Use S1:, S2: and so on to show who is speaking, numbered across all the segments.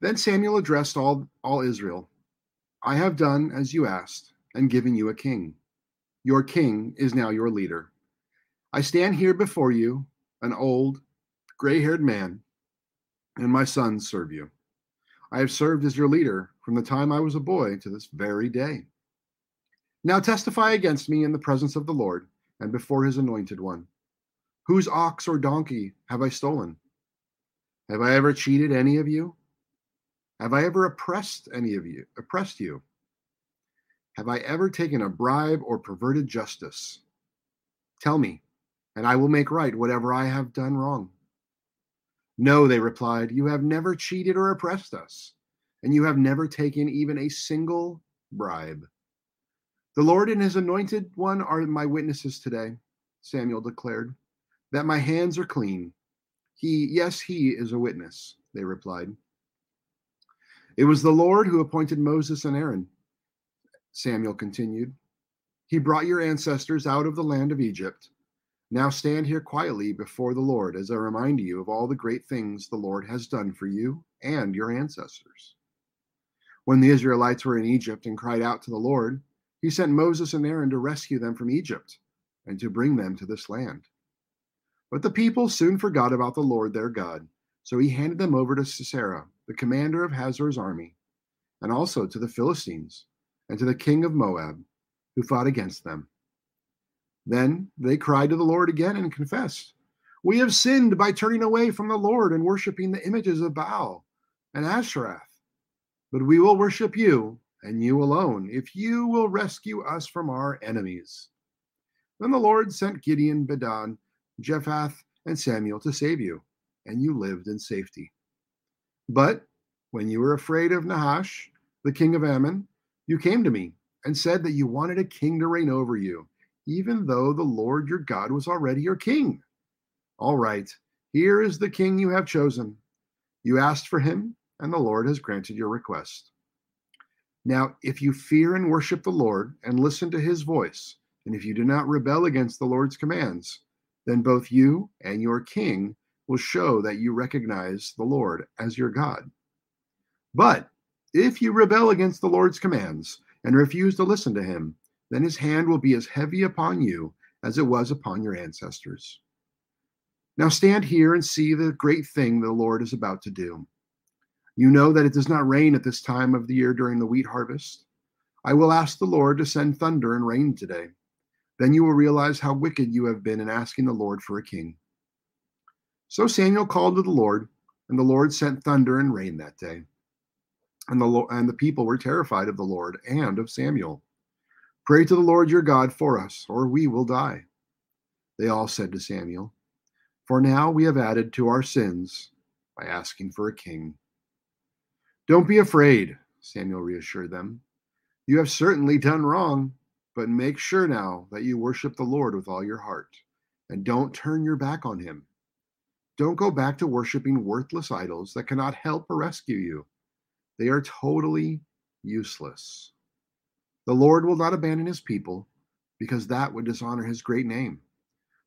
S1: Then Samuel addressed all, all Israel I have done as you asked and given you a king. Your king is now your leader. I stand here before you, an old, gray haired man, and my sons serve you. I have served as your leader from the time I was a boy to this very day. Now testify against me in the presence of the Lord and before his anointed one. Whose ox or donkey have I stolen? Have I ever cheated any of you? Have I ever oppressed any of you? Oppressed you? Have I ever taken a bribe or perverted justice? Tell me, and I will make right whatever I have done wrong. No, they replied, you have never cheated or oppressed us, and you have never taken even a single bribe. The Lord and his anointed one are my witnesses today, Samuel declared, that my hands are clean. He, yes, he is a witness, they replied. It was the Lord who appointed Moses and Aaron, Samuel continued. He brought your ancestors out of the land of Egypt. Now stand here quietly before the Lord as I remind you of all the great things the Lord has done for you and your ancestors. When the Israelites were in Egypt and cried out to the Lord, he sent Moses and Aaron to rescue them from Egypt and to bring them to this land. But the people soon forgot about the Lord their God, so he handed them over to Sisera the commander of Hazor's army, and also to the Philistines and to the king of Moab, who fought against them. Then they cried to the Lord again and confessed, We have sinned by turning away from the Lord and worshiping the images of Baal and Asherah. But we will worship you and you alone, if you will rescue us from our enemies. Then the Lord sent Gideon, Bedan, Jephthah, and Samuel to save you, and you lived in safety. But when you were afraid of Nahash, the king of Ammon, you came to me and said that you wanted a king to reign over you, even though the Lord your God was already your king. All right, here is the king you have chosen. You asked for him, and the Lord has granted your request. Now, if you fear and worship the Lord and listen to his voice, and if you do not rebel against the Lord's commands, then both you and your king will show that you recognize the Lord as your God. But if you rebel against the Lord's commands and refuse to listen to him, then his hand will be as heavy upon you as it was upon your ancestors. Now stand here and see the great thing the Lord is about to do. You know that it does not rain at this time of the year during the wheat harvest. I will ask the Lord to send thunder and rain today. Then you will realize how wicked you have been in asking the Lord for a king. So Samuel called to the Lord, and the Lord sent thunder and rain that day. And the, and the people were terrified of the Lord and of Samuel. Pray to the Lord your God for us, or we will die. They all said to Samuel, For now we have added to our sins by asking for a king. Don't be afraid, Samuel reassured them. You have certainly done wrong, but make sure now that you worship the Lord with all your heart, and don't turn your back on him. Don't go back to worshiping worthless idols that cannot help or rescue you. They are totally useless. The Lord will not abandon his people because that would dishonor his great name.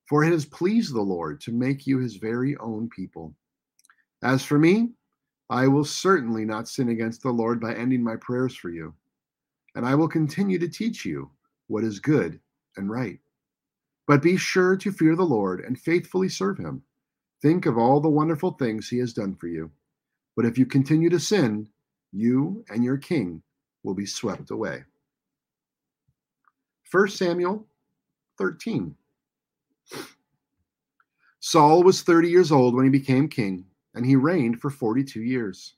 S1: For it has pleased the Lord to make you his very own people. As for me, I will certainly not sin against the Lord by ending my prayers for you, and I will continue to teach you what is good and right. But be sure to fear the Lord and faithfully serve him. Think of all the wonderful things he has done for you. But if you continue to sin, you and your king will be swept away. 1 Samuel 13. Saul was 30 years old when he became king, and he reigned for 42 years.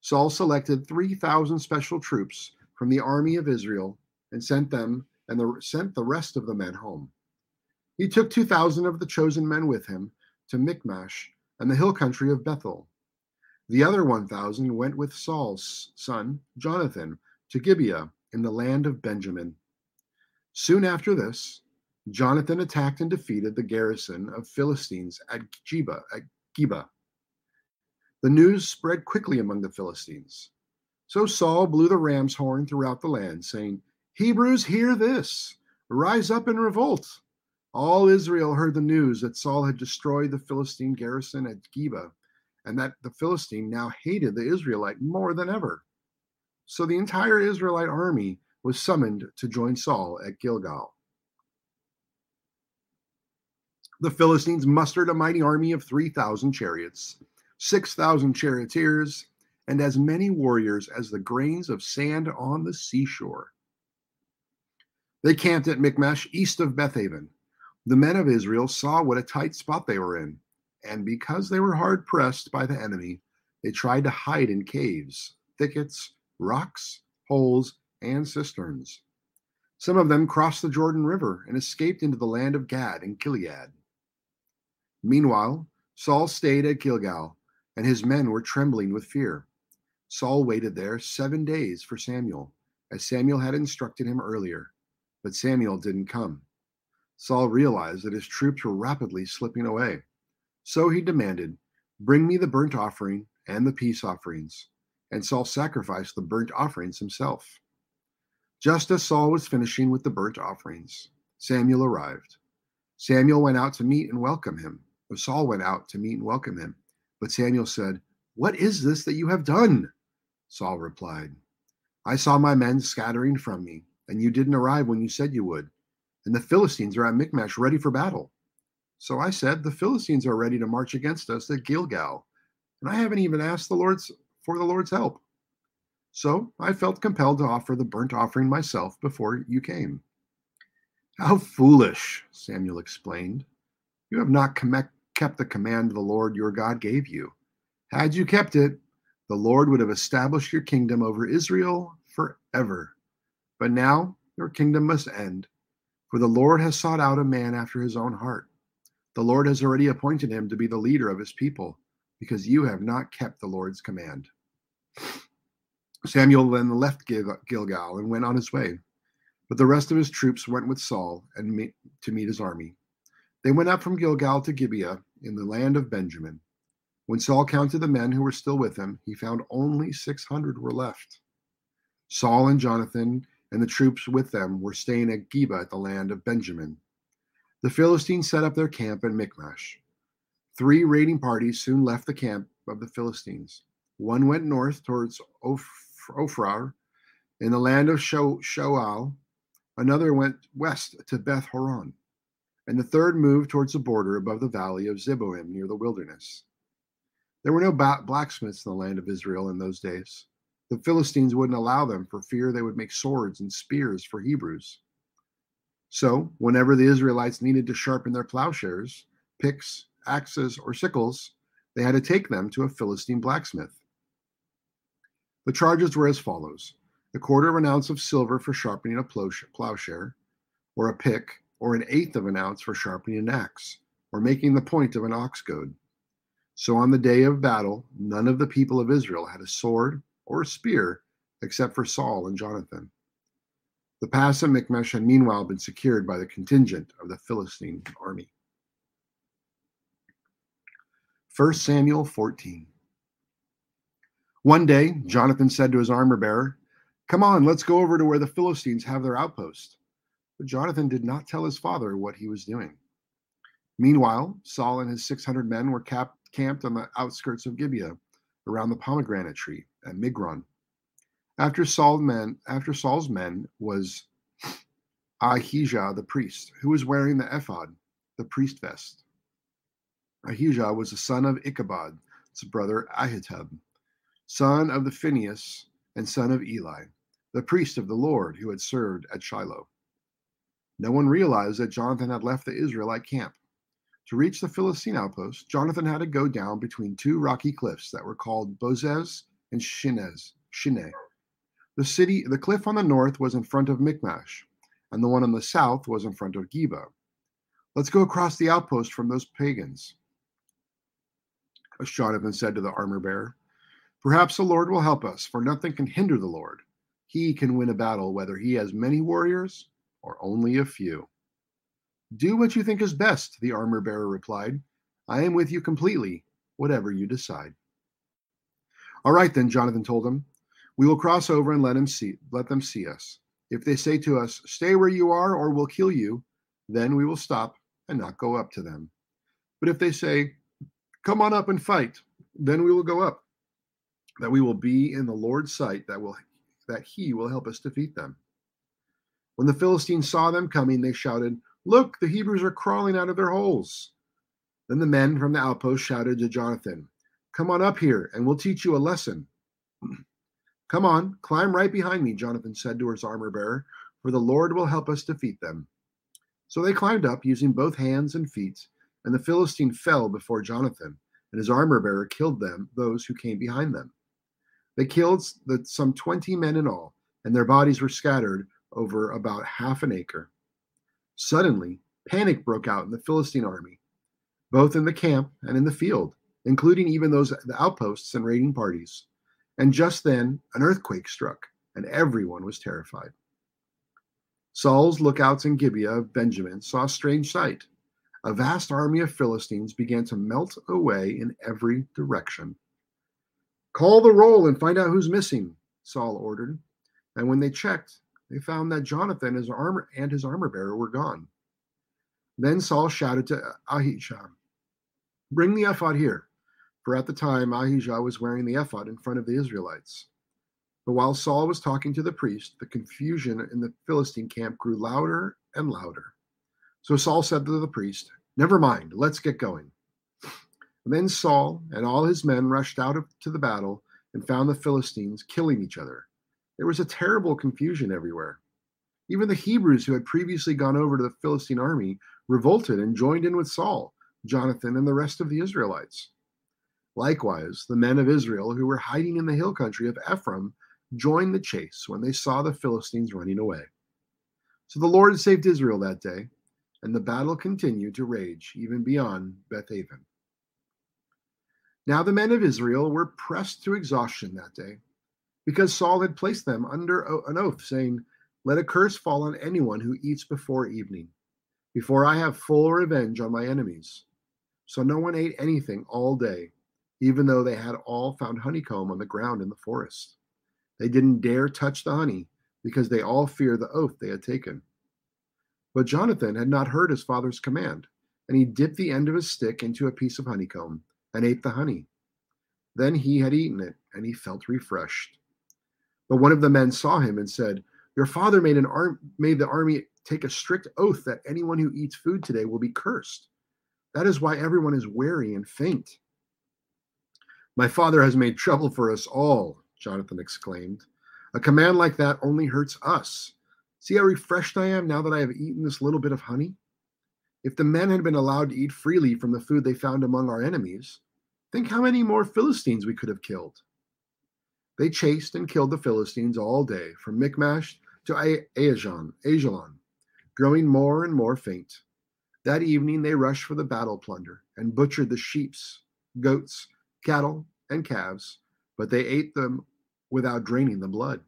S1: Saul selected 3,000 special troops from the army of Israel and sent them and the, sent the rest of the men home. He took 2,000 of the chosen men with him to Michmash and the hill country of Bethel. The other 1,000 went with Saul's son, Jonathan, to Gibeah in the land of Benjamin. Soon after this, Jonathan attacked and defeated the garrison of Philistines at Geba. At Geba. The news spread quickly among the Philistines. So Saul blew the ram's horn throughout the land, saying, Hebrews, hear this! Rise up and revolt! All Israel heard the news that Saul had destroyed the Philistine garrison at Geba, and that the Philistine now hated the Israelite more than ever. So the entire Israelite army was summoned to join Saul at Gilgal. The Philistines mustered a mighty army of 3,000 chariots, 6,000 charioteers, and as many warriors as the grains of sand on the seashore. They camped at Michmash, east of Bethaven. The men of Israel saw what a tight spot they were in, and because they were hard pressed by the enemy, they tried to hide in caves, thickets, rocks, holes, and cisterns. Some of them crossed the Jordan River and escaped into the land of Gad and Gilead. Meanwhile, Saul stayed at Gilgal, and his men were trembling with fear. Saul waited there seven days for Samuel, as Samuel had instructed him earlier, but Samuel didn't come. Saul realized that his troops were rapidly slipping away. So he demanded, Bring me the burnt offering and the peace offerings and Saul sacrificed the burnt offerings himself. Just as Saul was finishing with the burnt offerings, Samuel arrived. Samuel went out to meet and welcome him. Or Saul went out to meet and welcome him. But Samuel said, What is this that you have done? Saul replied, I saw my men scattering from me, and you didn't arrive when you said you would. And the Philistines are at Michmash ready for battle. So I said, The Philistines are ready to march against us at Gilgal. And I haven't even asked the Lord's for the Lord's help. So I felt compelled to offer the burnt offering myself before you came. How foolish, Samuel explained. You have not kept the command the Lord your God gave you. Had you kept it, the Lord would have established your kingdom over Israel forever. But now your kingdom must end, for the Lord has sought out a man after his own heart. The Lord has already appointed him to be the leader of his people, because you have not kept the Lord's command. Samuel then left Gilgal and went on his way, but the rest of his troops went with Saul and meet, to meet his army. They went up from Gilgal to Gibeah in the land of Benjamin. When Saul counted the men who were still with him, he found only 600 were left. Saul and Jonathan and the troops with them were staying at Geba at the land of Benjamin. The Philistines set up their camp in Michmash. Three raiding parties soon left the camp of the Philistines. One went north towards Ophrah in the land of Shual. Another went west to Beth Horon. And the third moved towards the border above the valley of Zeboim near the wilderness. There were no blacksmiths in the land of Israel in those days. The Philistines wouldn't allow them for fear they would make swords and spears for Hebrews. So, whenever the Israelites needed to sharpen their plowshares, picks, axes, or sickles, they had to take them to a Philistine blacksmith. The charges were as follows a quarter of an ounce of silver for sharpening a plowshare, or a pick, or an eighth of an ounce for sharpening an axe, or making the point of an ox goad. So on the day of battle, none of the people of Israel had a sword or spear except for Saul and Jonathan. The pass of Michmash had meanwhile been secured by the contingent of the Philistine army. 1 Samuel 14. One day, Jonathan said to his armor bearer, Come on, let's go over to where the Philistines have their outpost. But Jonathan did not tell his father what he was doing. Meanwhile, Saul and his 600 men were cap- camped on the outskirts of Gibeah, around the pomegranate tree at Migron. After, Saul men, after Saul's men was Ahijah the priest, who was wearing the ephod, the priest vest. Ahijah was the son of Ichabod, his brother Ahitub son of the Phinehas and son of Eli, the priest of the Lord who had served at Shiloh. No one realized that Jonathan had left the Israelite camp. To reach the Philistine outpost, Jonathan had to go down between two rocky cliffs that were called Bozez and Shinez, Shine. The city, the cliff on the north was in front of Michmash, and the one on the south was in front of Geba. Let's go across the outpost from those pagans, as Jonathan said to the armor bearer. Perhaps the Lord will help us, for nothing can hinder the Lord. He can win a battle, whether he has many warriors or only a few. Do what you think is best, the armor bearer replied. I am with you completely, whatever you decide. All right, then, Jonathan told him. We will cross over and let him see let them see us. If they say to us, Stay where you are, or we'll kill you, then we will stop and not go up to them. But if they say, Come on up and fight, then we will go up, that we will be in the Lord's sight, that will that he will help us defeat them. When the Philistines saw them coming, they shouted, Look, the Hebrews are crawling out of their holes. Then the men from the outpost shouted to Jonathan, Come on up here, and we'll teach you a lesson. Come on, climb right behind me, Jonathan said to his armor bearer, for the Lord will help us defeat them. So they climbed up, using both hands and feet, and the Philistine fell before Jonathan, and his armor bearer killed them, those who came behind them. They killed the, some twenty men in all, and their bodies were scattered over about half an acre. Suddenly, panic broke out in the Philistine army, both in the camp and in the field, including even those the outposts and raiding parties. And just then, an earthquake struck, and everyone was terrified. Saul's lookouts in Gibeah of Benjamin saw a strange sight. A vast army of Philistines began to melt away in every direction. Call the roll and find out who's missing, Saul ordered. And when they checked, they found that Jonathan his armor, and his armor bearer were gone. Then Saul shouted to Ahijah, Bring the ephod here. For at the time, Ahijah was wearing the ephod in front of the Israelites. But while Saul was talking to the priest, the confusion in the Philistine camp grew louder and louder. So Saul said to the priest, Never mind, let's get going. And then Saul and all his men rushed out to the battle and found the Philistines killing each other. There was a terrible confusion everywhere. Even the Hebrews who had previously gone over to the Philistine army revolted and joined in with Saul, Jonathan, and the rest of the Israelites. Likewise, the men of Israel who were hiding in the hill country of Ephraim joined the chase when they saw the Philistines running away. So the Lord saved Israel that day, and the battle continued to rage even beyond Beth Bethaven. Now the men of Israel were pressed to exhaustion that day, because Saul had placed them under an oath, saying, Let a curse fall on anyone who eats before evening, before I have full revenge on my enemies. So no one ate anything all day, even though they had all found honeycomb on the ground in the forest. They didn't dare touch the honey, because they all feared the oath they had taken. But Jonathan had not heard his father's command, and he dipped the end of his stick into a piece of honeycomb and ate the honey. Then he had eaten it, and he felt refreshed. But one of the men saw him and said, Your father made, an arm, made the army take a strict oath that anyone who eats food today will be cursed. That is why everyone is weary and faint. My father has made trouble for us all, Jonathan exclaimed. A command like that only hurts us. See how refreshed I am now that I have eaten this little bit of honey? If the men had been allowed to eat freely from the food they found among our enemies, think how many more Philistines we could have killed. They chased and killed the Philistines all day, from Michmash to Aijalon, Aijalon, growing more and more faint. That evening they rushed for the battle plunder and butchered the sheep, goats, cattle, and calves, but they ate them without draining the blood.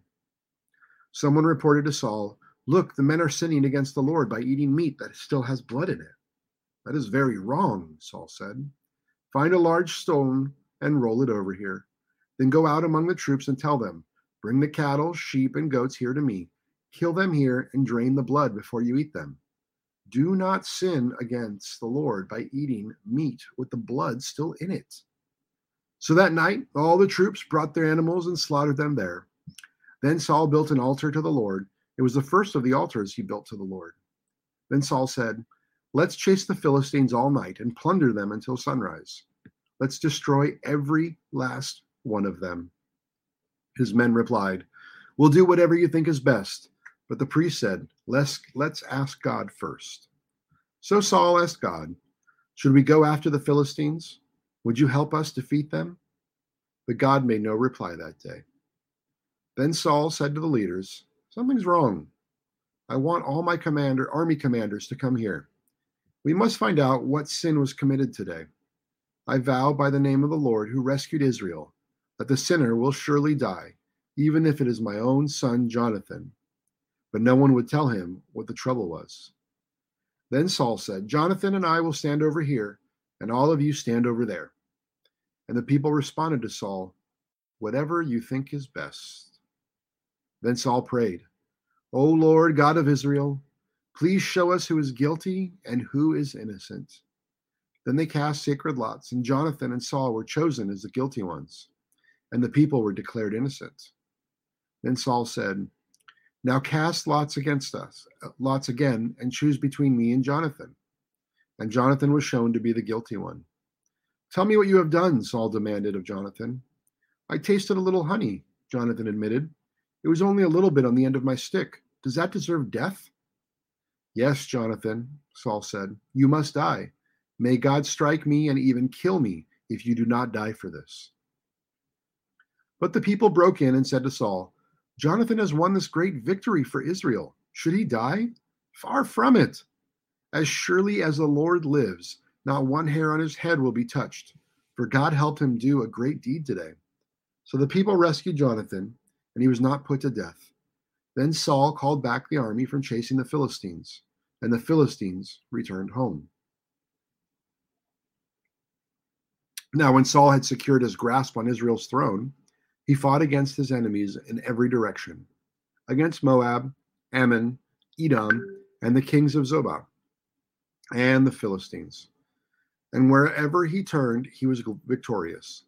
S1: Someone reported to Saul, Look, the men are sinning against the Lord by eating meat that still has blood in it. That is very wrong, Saul said. Find a large stone and roll it over here. Then go out among the troops and tell them, Bring the cattle, sheep, and goats here to me. Kill them here and drain the blood before you eat them. Do not sin against the Lord by eating meat with the blood still in it. So that night, all the troops brought their animals and slaughtered them there. Then Saul built an altar to the Lord. It was the first of the altars he built to the Lord. Then Saul said, Let's chase the Philistines all night and plunder them until sunrise. Let's destroy every last one of them. His men replied, We'll do whatever you think is best. But the priest said, Let's, let's ask God first. So Saul asked God, Should we go after the Philistines? Would you help us defeat them? But God made no reply that day. Then Saul said to the leaders, Something's wrong. I want all my commander, army commanders to come here. We must find out what sin was committed today. I vow by the name of the Lord who rescued Israel that the sinner will surely die, even if it is my own son Jonathan. But no one would tell him what the trouble was. Then Saul said, Jonathan and I will stand over here, and all of you stand over there. And the people responded to Saul, Whatever you think is best. Then Saul prayed, O Lord God of Israel, please show us who is guilty and who is innocent. Then they cast sacred lots, and Jonathan and Saul were chosen as the guilty ones, and the people were declared innocent. Then Saul said, Now cast lots against us, lots again, and choose between me and Jonathan. And Jonathan was shown to be the guilty one. Tell me what you have done, Saul demanded of Jonathan. I tasted a little honey, Jonathan admitted. It was only a little bit on the end of my stick. Does that deserve death? Yes, Jonathan, Saul said. You must die. May God strike me and even kill me if you do not die for this. But the people broke in and said to Saul, Jonathan has won this great victory for Israel. Should he die? Far from it. As surely as the Lord lives, not one hair on his head will be touched, for God helped him do a great deed today. So the people rescued Jonathan, and he was not put to death. Then Saul called back the army from chasing the Philistines, and the Philistines returned home. Now, when Saul had secured his grasp on Israel's throne, he fought against his enemies in every direction against Moab, Ammon, Edom, and the kings of Zobah, and the Philistines. And wherever he turned, he was victorious.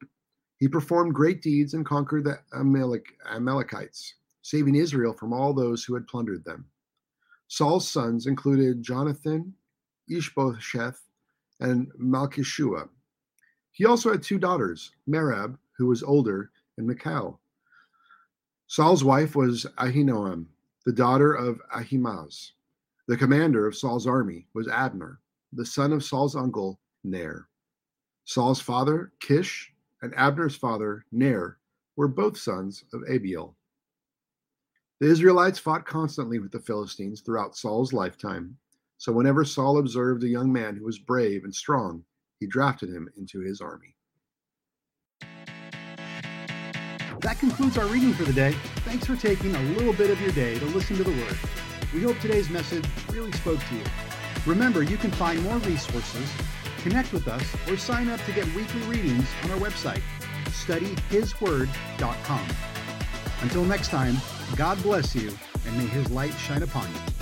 S1: He performed great deeds and conquered the Amalek, Amalekites, saving Israel from all those who had plundered them. Saul's sons included Jonathan, Ishbosheth, and Malchishua. He also had two daughters, Merab, who was older, and Michal. Saul's wife was Ahinoam, the daughter of Ahimaaz. The commander of Saul's army was Abner, the son of Saul's uncle, Ner. Saul's father, Kish, and Abner's father, Ner, were both sons of Abiel. The Israelites fought constantly with the Philistines throughout Saul's lifetime, so whenever Saul observed a young man who was brave and strong, he drafted him into his army.
S2: That concludes our reading for the day. Thanks for taking a little bit of your day to listen to the Word. We hope today's message really spoke to you. Remember, you can find more resources, connect with us, or sign up to get weekly readings on our website, studyhisword.com. Until next time, God bless you, and may His light shine upon you.